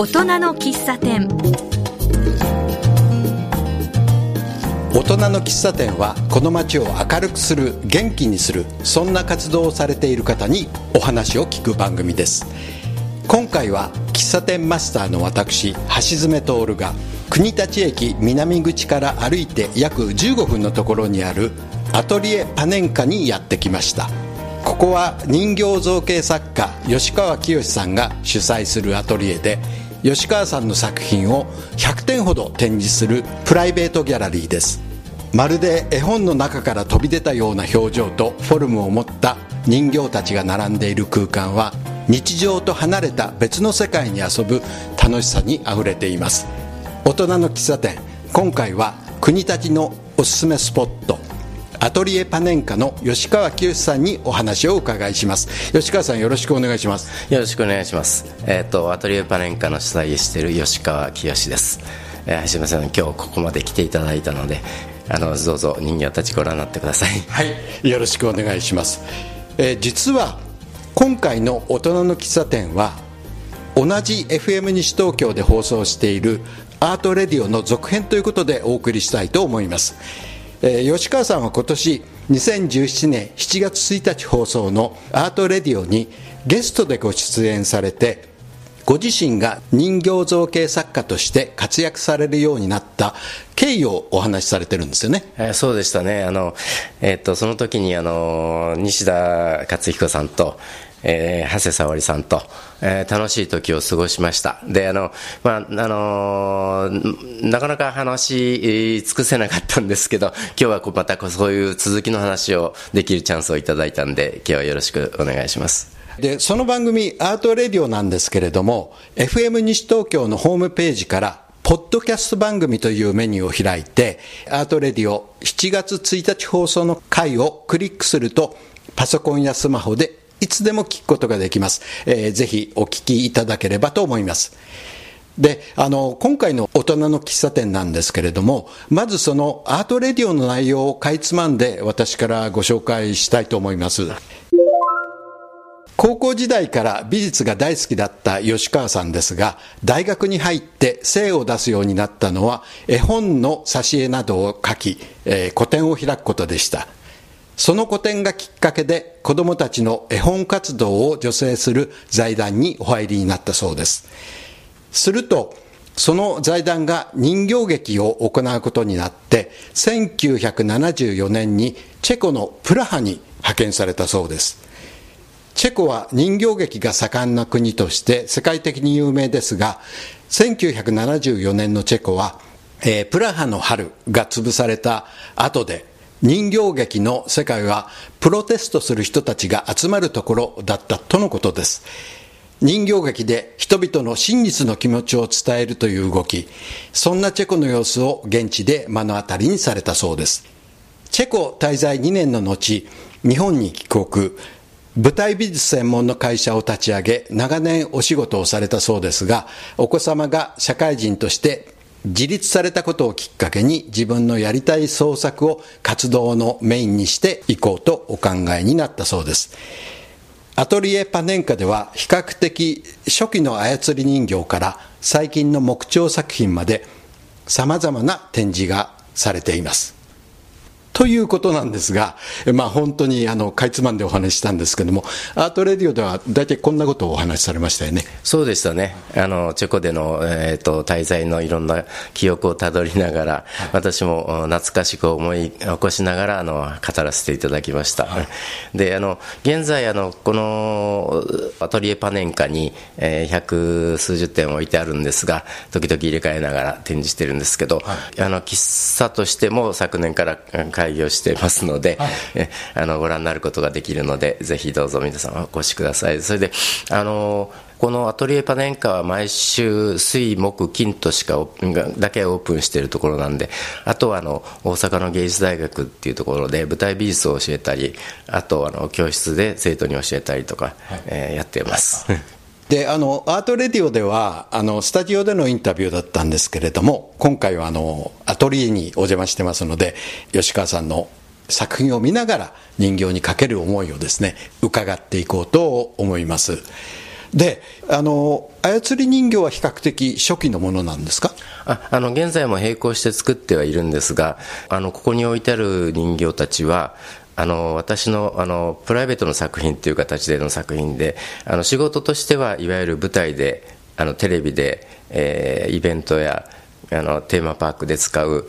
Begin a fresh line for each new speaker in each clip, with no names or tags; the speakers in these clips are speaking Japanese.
大人の喫茶店。
大人の喫茶店はこの街を明るくする元気にするそんな活動をされている方にお話を聞く番組です。今回は喫茶店マスターの私橋爪徹が国立駅南口から歩いて約15分のところにあるアトリエパネンカにやってきました。ここは人形造形作家吉川清さんが主催するアトリエで吉川さんの作品を100点ほど展示するプライベートギャラリーです。まるで絵本の中から飛び出たような表情とフォルムを持った人形たちが並んでいる空間は日常と離れた別の世界に遊ぶ楽しさにあふれています。大人の喫茶店今回は国立のおすすめスポットアトリエパネンカの吉川清さんにお話をお伺いします。吉川さんよろしくお願いします。
よろしくお願いします。えっ、ー、とアトリエパネンカの主催している吉川清です。えー、橋本さん。今日ここまで来ていただいたのであのどうぞ人形たちご覧になってください。
はい。よろしくお願いします、えー、実は今回の大人の喫茶店は同じ FM 西東京で放送しているアートレディオの続編ということでお送りしたいと思いますえー、吉川さんは今年2017年7月1日放送のアートレディオにゲストでご出演されてご自身が人形造形作家として活躍されるようになった経緯をお話しされてるんですよね。
えー、そうでしたね。あの、えー、っと、その時にあの、西田勝彦さんと、えー、長谷沙織さんと、えー、楽しい時を過ごしました。で、あの、まあ、あのー、なかなか話尽くせなかったんですけど、今日はこうまたそういう続きの話をできるチャンスをいただいたんで、今日はよろしくお願いします。
で、その番組、アートレディオなんですけれども、FM 西東京のホームページから、ポッドキャスト番組というメニューを開いて、アートレディオ7月1日放送の回をクリックすると、パソコンやスマホでいつでも聞くことができます。えー、ぜひお聞きいただければと思います。で、あの、今回の大人の喫茶店なんですけれども、まずそのアートレディオの内容をかいつまんで私からご紹介したいと思います。高校時代から美術が大好きだった吉川さんですが、大学に入って精を出すようになったのは、絵本の挿絵などを書き、えー、個展を開くことでした。その個展がきっかけで子供たちの絵本活動を助成する財団にお入りになったそうです。すると、その財団が人形劇を行うことになって、1974年にチェコのプラハに派遣されたそうです。チェコは人形劇が盛んな国として世界的に有名ですが、1974年のチェコは、えー、プラハの春が潰された後で人形劇の世界はプロテストする人たちが集まるところだったとのことです。人形劇で人々の真実の気持ちを伝えるという動き、そんなチェコの様子を現地で目の当たりにされたそうです。チェコ滞在2年の後、日本に帰国、舞台美術専門の会社を立ち上げ、長年お仕事をされたそうですが、お子様が社会人として自立されたことをきっかけに自分のやりたい創作を活動のメインにしていこうとお考えになったそうです。アトリエパネンカでは比較的初期の操り人形から最近の木彫作品まで様々な展示がされています。ということなんですが、まあ本当にあの、かいつまんでお話ししたんですけども、アートレディオでは大体こんなことをお話しされましたよね。
そうでしたね。あの、チェコでの、えっ、ー、と、滞在のいろんな記憶をたどりながら、はい、私も懐かしく思い起こしながら、あの、語らせていただきました。はい、で、あの、現在、あの、このアトリエパネンカに、えー、百数十点置いてあるんですが、時々入れ替えながら展示してるんですけど、はい、あの、喫茶としても昨年から開開業してますので、はい、えあのご覧になることができるのでぜひどうぞ皆様お越しください。それであのこのアトリエパネンカは毎週水木金としかだけオープンしているところなんであとはあの大阪の芸術大学っていうところで舞台美術を教えたりあとあの教室で生徒に教えたりとか、はい、えー、やっています。
であのアートレディオではあのスタジオでのインタビューだったんですけれども今回はあのアトリエにお邪魔してますので吉川さんの作品を見ながら人形にかける思いをですね伺っていこうと思います。であの操り人形は比較的初期のものなんですか？
ああの現在も並行して作ってはいるんですがあのここに置いてある人形たちはあの私のあのプライベートの作品という形での作品であの仕事としてはいわゆる舞台であのテレビで、えー、イベントやあのテーマパークで使う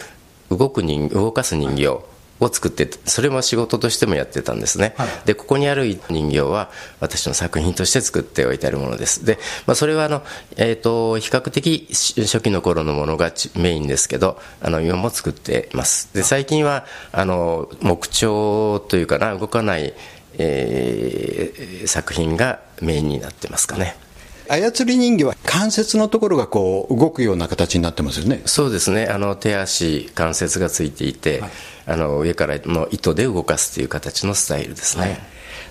動く人動かす人形を作ってそれも仕事としてもやってたんですね、はい、でここにある人形は私の作品として作っておいてあるものです。で、まあ、それはあの、えーと、比較的初期の頃のものがメインですけどあの今も作っています。で最近はあの木彫というかな動かない、えー、作品がメインになってますかね
操り人形は関節のところがこう動くような形になってますよね。
そうですね。あの手足関節がついていて、はい、あの上からの糸で動かすという形のスタイルですね、はい、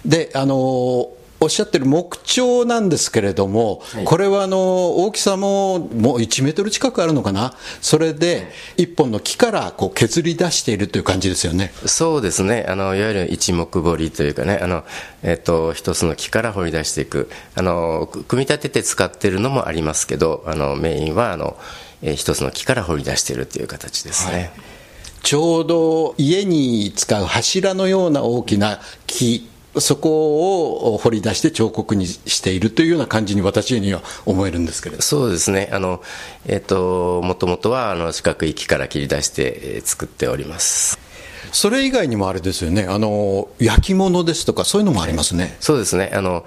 であのおっしゃってる木彫なんですけれども、はい、これはあの大きさももう1メートル近くあるのかな、それで一本の木からこう削り出しているという感じですよね。
そうですね、あのいわゆる一木彫りというかね、あのえっと、一つの木から掘り出していく。あの、組み立てて使っているのもありますけど、あのメインはあの、え一つの木から掘り出しているという形ですね。はい。
ちょうど家に使う柱のような大きな木そこを掘り出して彫刻にしているというような感じに私には思えるんですけれど。
そうですね。あの、えーと、もともとはあの四角い木から切り出して作っております。
それ以外にもあれですよね。あの焼き物ですとかそういうのもありますね。
そうですね。あの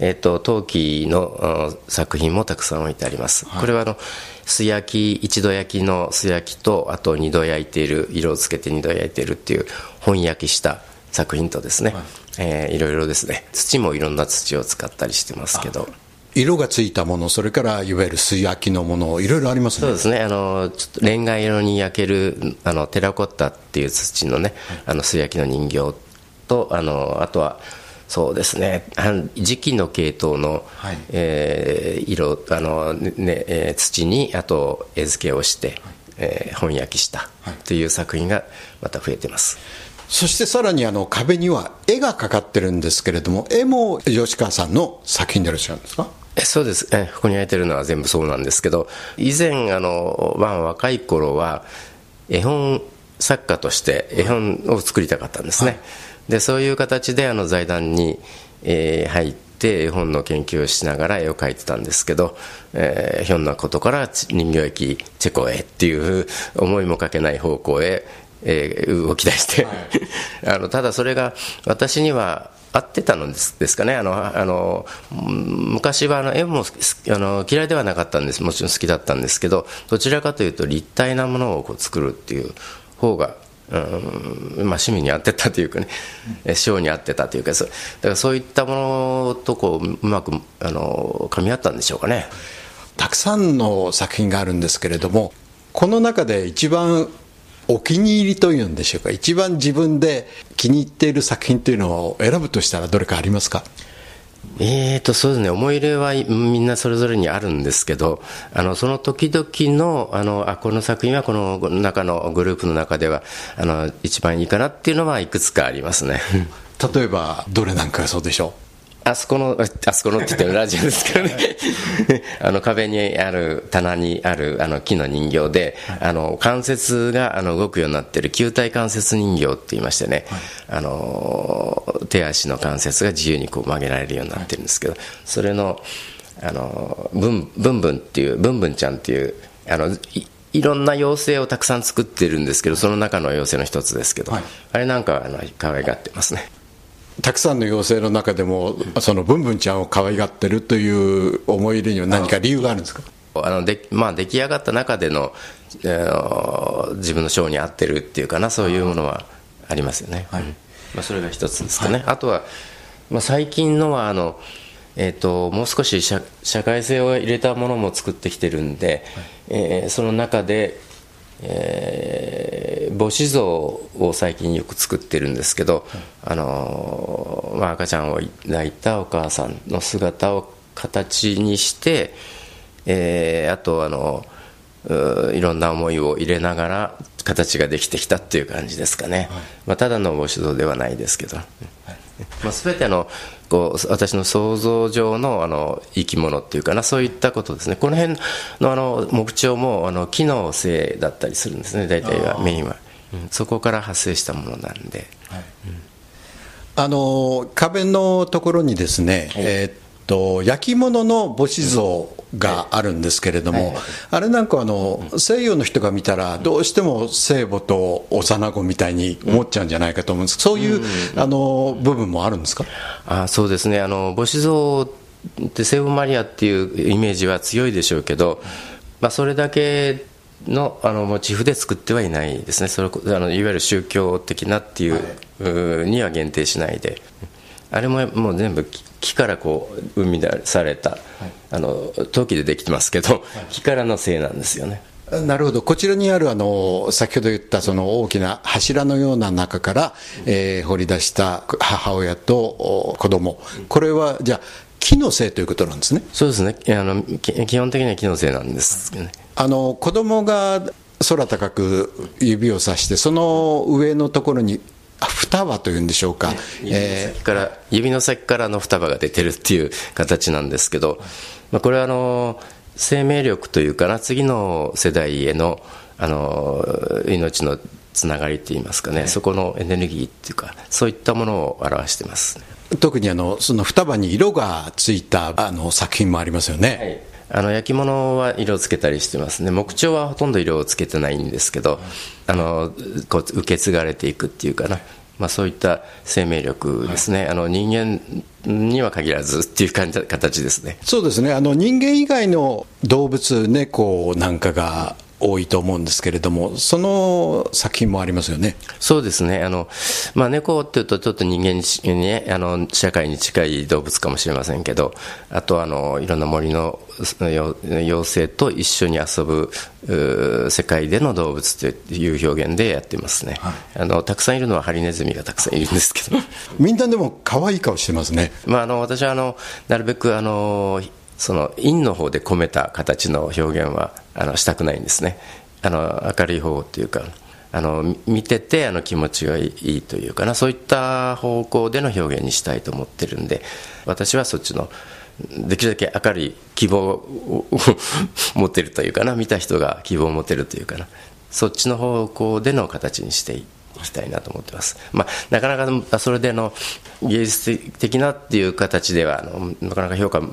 えーと、陶器の作品もたくさん置いてあります、はい、これはあの素焼き一度焼きの素焼きとあと二度焼いている色をつけて二度焼いているっていう本焼きした作品とですね、はい。えー、いろいろですね。土もいろんな土を使ったりしてますけど。
色がついたものそれからいわゆる素焼きのものいろいろありますね。
そうですね。あのちょっとレンガ色に焼けるあのテラコッタっていう土のね、はい、あの素焼きの人形とあのあとはそうですね。磁器の系統の、はい、えー、色あの、ねえー、土にあと絵付けをして、はい、えー、本焼きしたという作品がまた増えてます、
そしてさらにあの壁には絵がかかってるんですけれども、絵も吉川さんの作品でいらっしゃるんですか？
そうです、えここに焼いてるのは全部そうなんですけど、以前、あのまあ、若い頃は、絵本作家として絵本を作りたかったんですね、はい、でそういう形であの財団に、えー、入って、絵本の研究をしながら絵を描いてたんですけど、えー、ひょんなことから人形劇チェコへっていう思いもかけない方向へえー、動き出して、はい、あのただそれが私には合ってたのですですかね。あのあの昔はあの絵もあの嫌いではなかったんです。もちろん好きだったんですけどどちらかというと立体なものをこう作るっていう方がうんまあ、趣味に合ってたというかね、ショーに合ってたというかだからそういったものとこううまくあの噛み合ったんでしょうかね。
たくさんの作品があるんですけれどもこの中で一番お気に入りというんでしょうか。一番自分で気に入っている作品というのを選ぶとしたらどれかありますか？
えーとそうですね、思い入れはみんなそれぞれにあるんですけど、あのその時々のあのあこの作品はこの中のグループの中ではあの一番いいかなっていうのはいくつかありますね。
例えばどれなんかそうでしょう？
あそこの、あそこのって言ってもラジオですけどね、あの壁にある、棚にあるあの木の人形で、あの関節があの動くようになっている球体関節人形って言いましてね、あの手足の関節が自由にこう曲げられるようになってるんですけど、それの、あのブンブンブンっていう、ブンブンちゃんっていう、あのいいろんな妖精をたくさん作ってるんですけど、その中の妖精の一つですけど、はい、あれなんかあの可愛がってますね。
たくさんの妖精の中でも、そのブンブンちゃんを可愛がってるという思い入れには何か理由があるんですか？
あので、まあ、出来上がった中での、えー、自分のショーに合ってるっていうかな、そういうものはありますよね。はい、まあ、それが一つですかね。はい、あとは、まあ、最近のはあの、えーと、もう少し社社会性を入れたものも作ってきてるんで、はい、えー、その中で、えー、母子像を最近よく作ってるんですけど、あのまあ、赤ちゃんを抱いたお母さんの姿を形にして、えー、あとあのいろんな思いを入れながら形ができてきたっていう感じですかね、はい、まあ、ただの母子像ではないですけど。はい。まあ、全てあのこう私の想像上のあの生き物っていうかなそういったことですね。この辺のあの木彫もあの機能性だったりするんですね大体はメインは、うん、そこから発生したものなんで、はい。うん、
あの壁のところにですね、はい、えーと焼き物の母子像があるんですけれども、あれなんかあの西洋の人が見たらどうしても聖母と幼子みたいに思っちゃうんじゃないかと思うんですそういうあの部分もあるんですか？
あそうですね。あの母子像って聖母マリアっていうイメージは強いでしょうけど、まあ、それだけのあのモチーフで作ってはいないですね。それあのいわゆる宗教的なっていう、はい、には限定しないで。あれももう全部木からこう生み出された、はい、あの陶器でできてますけど、はい、木からのせいなんですよね。
なるほど、こちらにあるあの先ほど言ったその大きな柱のような中から、えー、掘り出した母親と子供。これはじゃあ、木のせいということなんですね。
そうですね。あの基本的には木のせいなんです、ね、
あの子供が空高く指をさして、その上のところに双葉というんでしょうか、ね、
指の先から、えー、指の先からの双葉が出てるっていう形なんですけど、まあ、これはあの生命力というかな次の世代へのあの命のつながりといいますかね、そこのエネルギーっていうかそういったものを表してます、
特にあのその双葉に色がついたあの作品もありますよね、
はい、あの焼き物は色をつけたりしてますね。木彫はほとんど色をつけてないんですけど、あのこう受け継がれていくっていうかな。まあ、そういった生命力ですね、はい、あの人間には限らずっていう感じ形ですね。
そうですね。あの人間以外の動物猫なんかが多いと思うんですけれども、その作品もありますよね。
そうですね、あのまあ、猫っていうと、ちょっと人間に、ね、あの社会に近い動物かもしれませんけど、あとあのいろんな森の妖精と一緒に遊ぶ世界での動物という表現でやってますね、はい、あのたくさんいるのはハリネズミがたくさんいるんですけど、
みんなでも可愛い顔してますね。
まあ、あの私はあのなるべくあのその陰の方で込めた形の表現はあのしたくないんですね。あの明るい方っていうかあの見ててあの気持ちがいいというかな。そういった方向での表現にしたいと思ってるんで私はそっちのできるだけ明るい希望を 持てるというかな。見た人が希望を持てるというかな。そっちの方向での形にしていってきたいなと思ってます、まあ、なかなかそれでの芸術的なっていう形ではあのなかなか評価受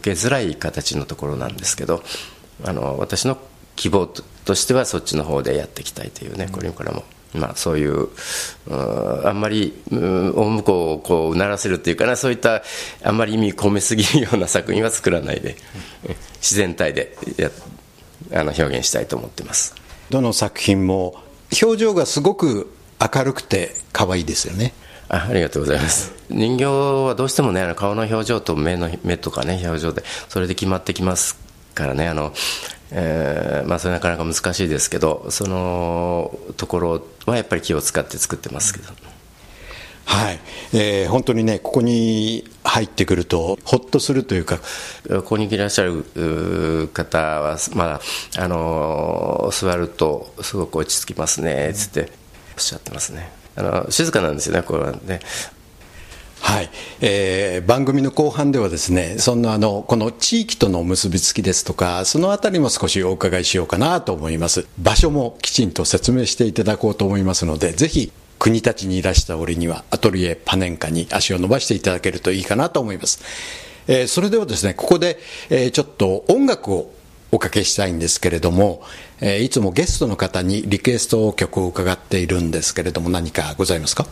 けづらい形のところなんですけどあの私の希望としてはそっちの方でやっていきたいというね、これからも。まあ、そういう、あんまり、大向こうをこううならせるというかな、そういったあんまり意味込めすぎるような作品は作らないで、自然体でやあの表現したいと思ってます。
どの作品も表情がすごく明るくて可愛いですよね。
あありがとうございます。人形はどうしてもね顔の表情と目の目とかね表情でそれで決まってきますからね。あの、えー、まあそれなかなか難しいですけどそのところはやっぱり気を使って作ってますけど。
はい、えー、本当にね、ここに入ってくると、ほっとするというか、
ここにいらっしゃる方は、まあ、あの座ると、すごく落ち着きますねつって。おっしゃってますね。あの静かなんですよね、これはね。
はいえー、番組の後半ではですねそんなあのこの地域との結びつきですとかそのあたりも少しお伺いしようかなと思います場所もきちんと説明していただこうと思いますのでぜひ国立にいらした折にはアトリエパネンカに足を伸ばしていただけるといいかなと思います、えー、それではですねここで、えー、ちょっと音楽をおかけしたいんですけれども、えー、いつもゲストの方にリクエスト曲を伺っているんですけれども何かございますか？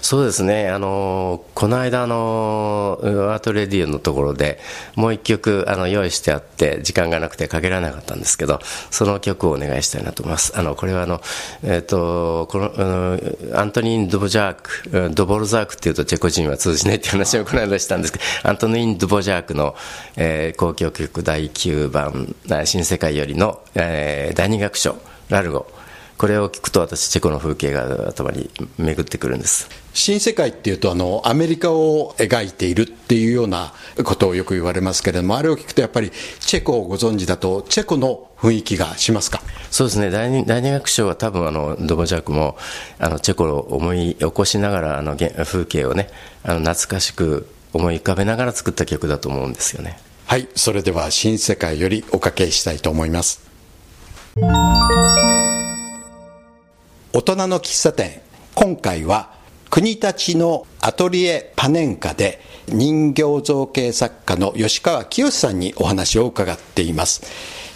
そうですね、あのこの間の、アートレディオのところでもう一曲あの用意してあって時間がなくてかけられなかったんですけどその曲をお願いしたいなと思います。あのこれはあの、えーと、この、アントニーン・ドボジャークドボルザークっていうとチェコ人は通じないっていう話をこの間したんですけどアントニーン・ドボジャークの、えー、交響曲第9番「新世界よりの」えー、第2楽章ラルゴ。これを聞くと私チェコの風景が頭に巡ってくるんです。
新世界っていうとあのアメリカを描いているっていうようなことをよく言われますけれどもあれを聞くとやっぱりチェコをご存知だとチェコの雰囲気がしますか？
そうですね。第二第二楽章は多分あのドボジャクもあのチェコを思い起こしながらあの風景をねあの懐かしく思い浮かべながら作った曲だと思うんですよね。
はい。それでは新世界よりおかけしたいと思います大人の喫茶店今回は国立のアトリエパネンカで人形造形作家の吉川清さんにお話を伺っています、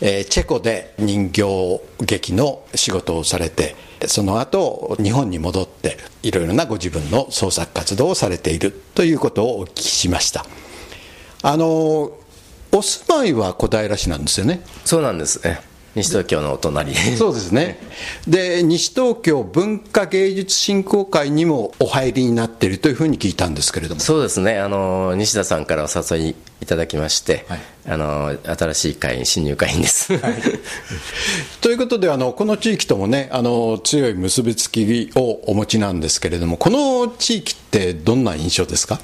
えー、チェコで人形劇の仕事をされてその後日本に戻っていろいろなご自分の創作活動をされているということをお聞きしました。あのお住まいは小平市なんですよね？
そうなんです。ね西東京のお隣。
そうですね。で西東京文化芸術振興会にもお入りになっているというふうに聞いたんですけれども。
そうですね。あの西田さんからお誘いいただきまして、はい、あの新しい会員新入会員です、はい、
ということであのこの地域ともねあの強い結びつきをお持ちなんですけれどもこの地域ってどんな印象ですか？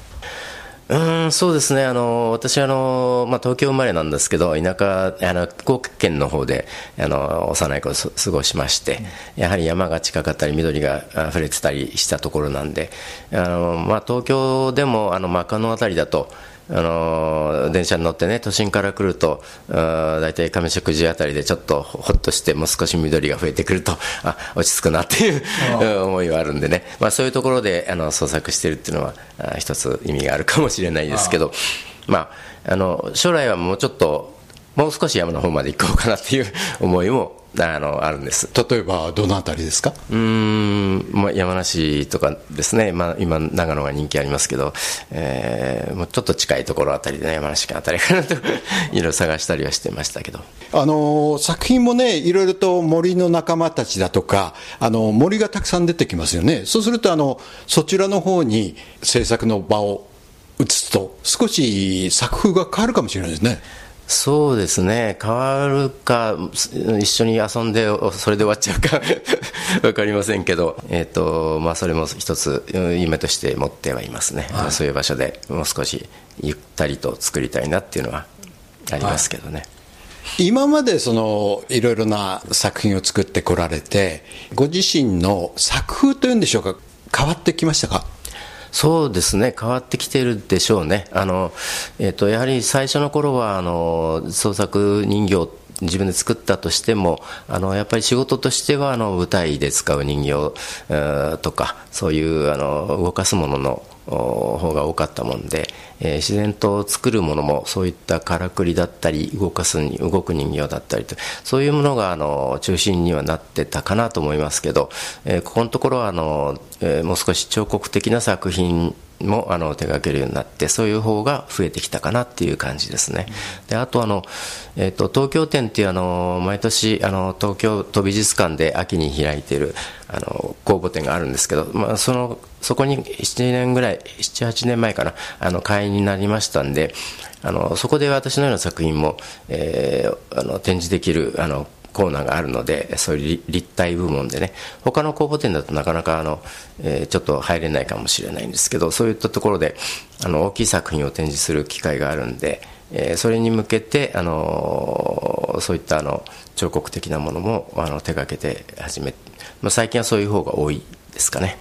うんそうですね、あの私あの、まあ、東京生まれなんですけど、田舎、あの福岡県の方であの幼い頃過ごしまして、やはり山が近かったり、緑が溢れてたりしたところなんで、あのまあ、東京でもあの中野辺りだと、あの電車に乗ってね都心から来ると大体上食事あたりでちょっとほっとしてもう少し緑が増えてくるとあ落ち着くなっていう思いはあるんでね、まあ、そういうところであの創作してるっていうのは一つ意味があるかもしれないですけど。まあ、あの将来はもうちょっともう少し山の方まで行こうかなっていう思いも あのあるんです。
例えばどの辺りですか？
うん、まあ、山梨とかですね、まあ、今長野が人気ありますけど、えー、もうちょっと近いところあたりで、ね、山梨県あたりかなと いろいろ探したりはしてましたけど。
あの作品もねいろいろと森の仲間たちだとかあの森がたくさん出てきますよね。そうするとあのそちらの方に制作の場を移すと少し作風が変わるかもしれないですね
そうですね、変わるか、一緒に遊んで、それで終わっちゃうか 分かりませんけど、えーとまあ、それも一つ、夢として持ってはいますね、はい、そういう場所でもう少しゆったりと作りたいなっていうのはありますけどね。
はい、今までそのいろいろな作品を作ってこられて、ご自身の作風というんでしょうか、変わってきましたか？
そうですね、変わってきてるでしょうね、あのえーと、やはり最初の頃はあの創作人形自分で作ったとしてもあのやっぱり仕事としてはあの舞台で使う人形とかそういうあの動かすものの方が多かったもんで、えー、自然と作るものもそういったからくりだったり動かす動く人形だったりとそういうものがあの中心にはなってたかなと思いますけど、えー、ここのところはあの、えー、もう少し彫刻的な作品もあの手掛けるようになってそういう方が増えてきたかなっていう感じですね。であとあの、えーと、東京展っていうあの毎年あの東京都美術館で秋に開いているあの公募展があるんですけど、まあ、そのそこに7年ぐらい78年前かなあの会員になりましたんであのそこで私のような作品も、えー、あの展示できるあのコーナーがあるのでそういう立体部門でね他の公募展だとなかなかあの、えー、ちょっと入れないかもしれないんですけどそういったところであの大きい作品を展示する機会があるんで、えー、それに向けて、あのそういったあの彫刻的なものもあの手がけて始め、まあ、最近はそういう方が多いですかね。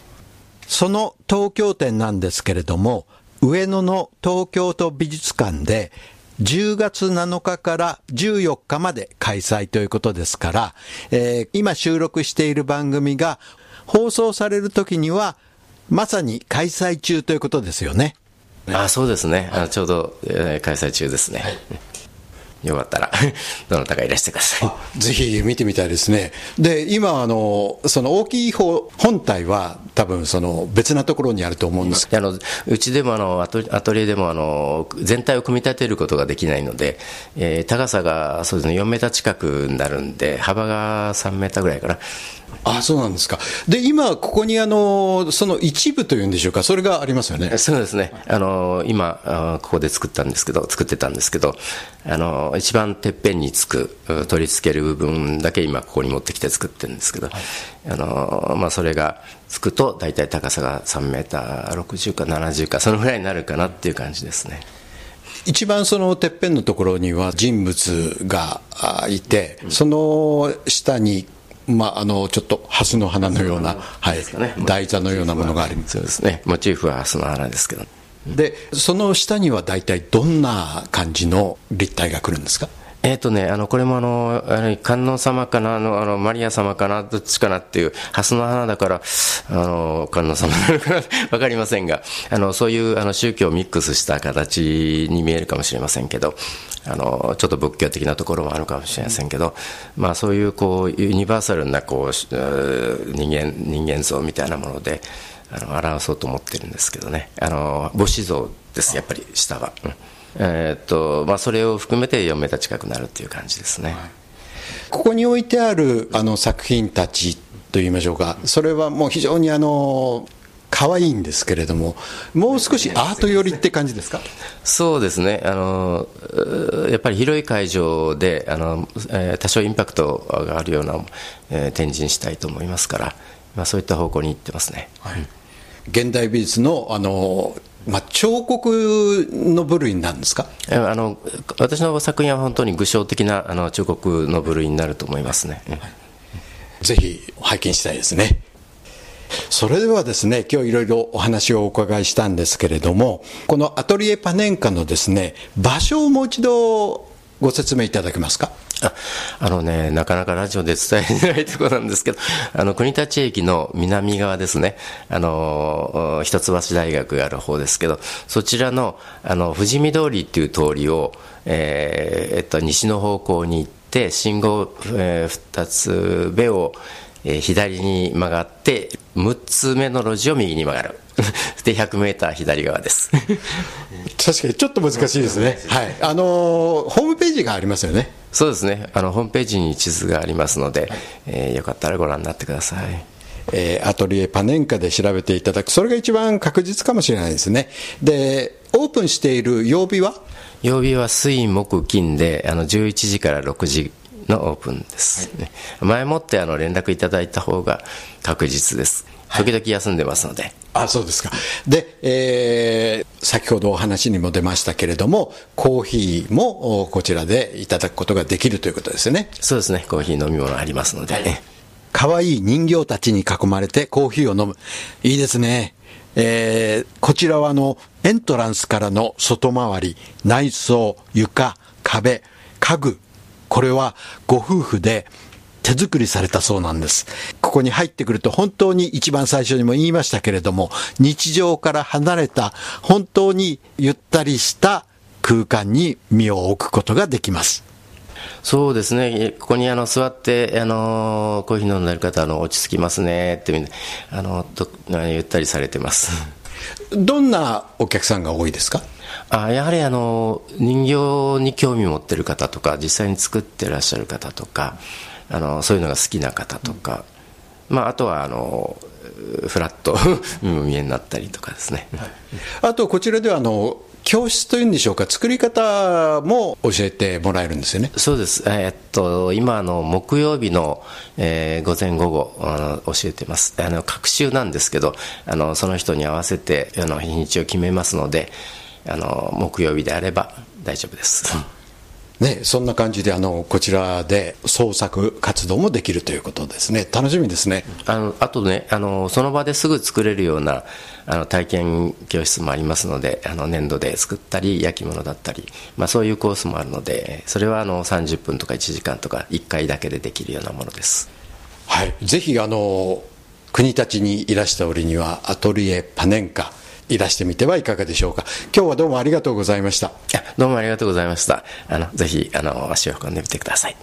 その東京展なんですけれども上野の東京都美術館で10月7日から14日まで開催ということですから、えー、今収録している番組が放送される時には、まさに開催中ということですよね。
あそうですね、あちょうど、えー、開催中ですね。はいよかったら、どなたかいらしてくださ
い。ぜひ見てみたいですね。で、今、あの、その大きい方、本体は多分その別なところにあると思うんです
あのうちでもあのアトリエでもあの全体を組み立てることができないので、えー、高さがそうです、ね、4メーター近くになるんで幅が3メーターぐらいかな
あそうなんですか。で、今、ここにあの、その一部というんでしょうか、それがありますよね。
そうですね。あの、今、あここで作ったんですけど、作ってたんですけど、あの、一番てっぺんにつく、取り付ける部分だけ今、ここに持ってきて作ってるんですけど、はい、あの、まあ、それがつくと、大体高さが3メーター60か70か、そのぐらいになるかなっていう感じですね。
一番そのてっぺんのところには人物がいて、その下にまあ、あのちょっと蓮の花のような、はい、台座のようなものがあります。
そうですね。モチーフは蓮の花ですけど。
で、その下には大体どんな感じの立体が来るんですか？
えっ、とね、あの、これもあの、あの観音様かな、あの、あのマリア様かな、どっちかなっていう、蓮の花だから、あの、観音様なのかな、わかりませんが、あの、そういうあの宗教をミックスした形に見えるかもしれませんけど、あの、ちょっと仏教的なところもあるかもしれませんけど、まあそういうこう、ユニバーサルなこう、人間、人間像みたいなもので、あの、表そうと思ってるんですけどね。あの、母子像です、やっぱり下は。うんえー、っとまあ、それを含めて4メーター近くなるっていう感じですね、はい、
ここに置いてあるあの作品たちといいましょうか、それはもう非常にあの可愛いんですけれども、もう少しアート寄りって感じですか？
そうですね。あの、やっぱり広い会場であの、えー、多少インパクトがあるような、えー、展示にしたいと思いますから、まあ、そういった方向に行ってますね。はい。
現代美術のあのまあ、彫刻の部類なんですか？
あの私の作品は本当に具象的なあの彫刻の部類になると思いますね、はい、
ぜひ拝見したいですね。それではですね今日いろいろお話をお伺いしたんですけれどもこのアトリエパネンカのですね場所をもう一度ご説明いただけますか？
ああのね、なかなかラジオで伝えないところなんですけど、あの、国立駅の南側ですね、あの、一橋大学がある方ですけど、そちらの、あの、富士見通りっていう通りを、えー、えっと、西の方向に行って、信号、えー、二つ目を、えー、左に曲がって、6つ目の路地を右に曲がる。で、100メーター左側です。
確かにちょっと難しいですね。はい。あのー、ホームページがありますよね。
そうですね。あの、ホームページに地図がありますので、はい、えー、よかったらご覧になってください。
えー、アトリエパネンカで調べていただく、それが一番確実かもしれないですね。で、オープンしている曜日は？
曜日は水木金で、あの、11時から6時のオープンです、はい、前もってあの連絡いただいた方が確実です。時々休んでますので。
あそうですか。で、えー、先ほどお話にも出ましたけれども、コーヒーもこちらでいただくことができるということですね。
そうですね。コーヒー飲み物ありますので。はい、
かわいい人形たちに囲まれてコーヒーを飲む。いいですね。えー、こちらはあの、エントランスからの外回り、内装、床、壁、家具、これはご夫婦で手作りされたそうなんです。ここに入ってくると本当に一番最初にも言いましたけれども、日常から離れた本当にゆったりした空間に身を置くことができます。
そうですね、ここにあの座って、あのコーヒー飲んでる方あの、落ち着きますねってあのとゆったりされてます。
どんなお客さんが多いですか？
あやはりあの人形に興味を持ってる方とか実際に作ってらっしゃる方とかあのそういうのが好きな方とか、まあ、あとはあのフラット 見えになったりとかですね、はい、
あとこちらではあの教室というんでしょうか、作り方も教えてもらえるんですよね。
そうです、えー、っと今の、木曜日の、えー、午前午後あの、教えてます、あの各週なんですけど、あのその人に合わせてあの日にちを決めますので、あの木曜日であれば大丈夫です。
ね、そんな感じであのこちらで創作活動もできるということですね、楽しみですね
あのあとねあの、その場ですぐ作れるようなあの体験教室もありますので、あの粘土で作ったり、焼き物だったり、まあ、そういうコースもあるので、それはあの30分とか1時間とか、1回だけでできるようなものです。
はい、ぜひあの国立にいらした折には、アトリエパネンカ。いらしてみてはいかがでしょうか。今日はどうもありがとうございました。
どうもありがとうございました。あのぜひあの足を運んでみてください。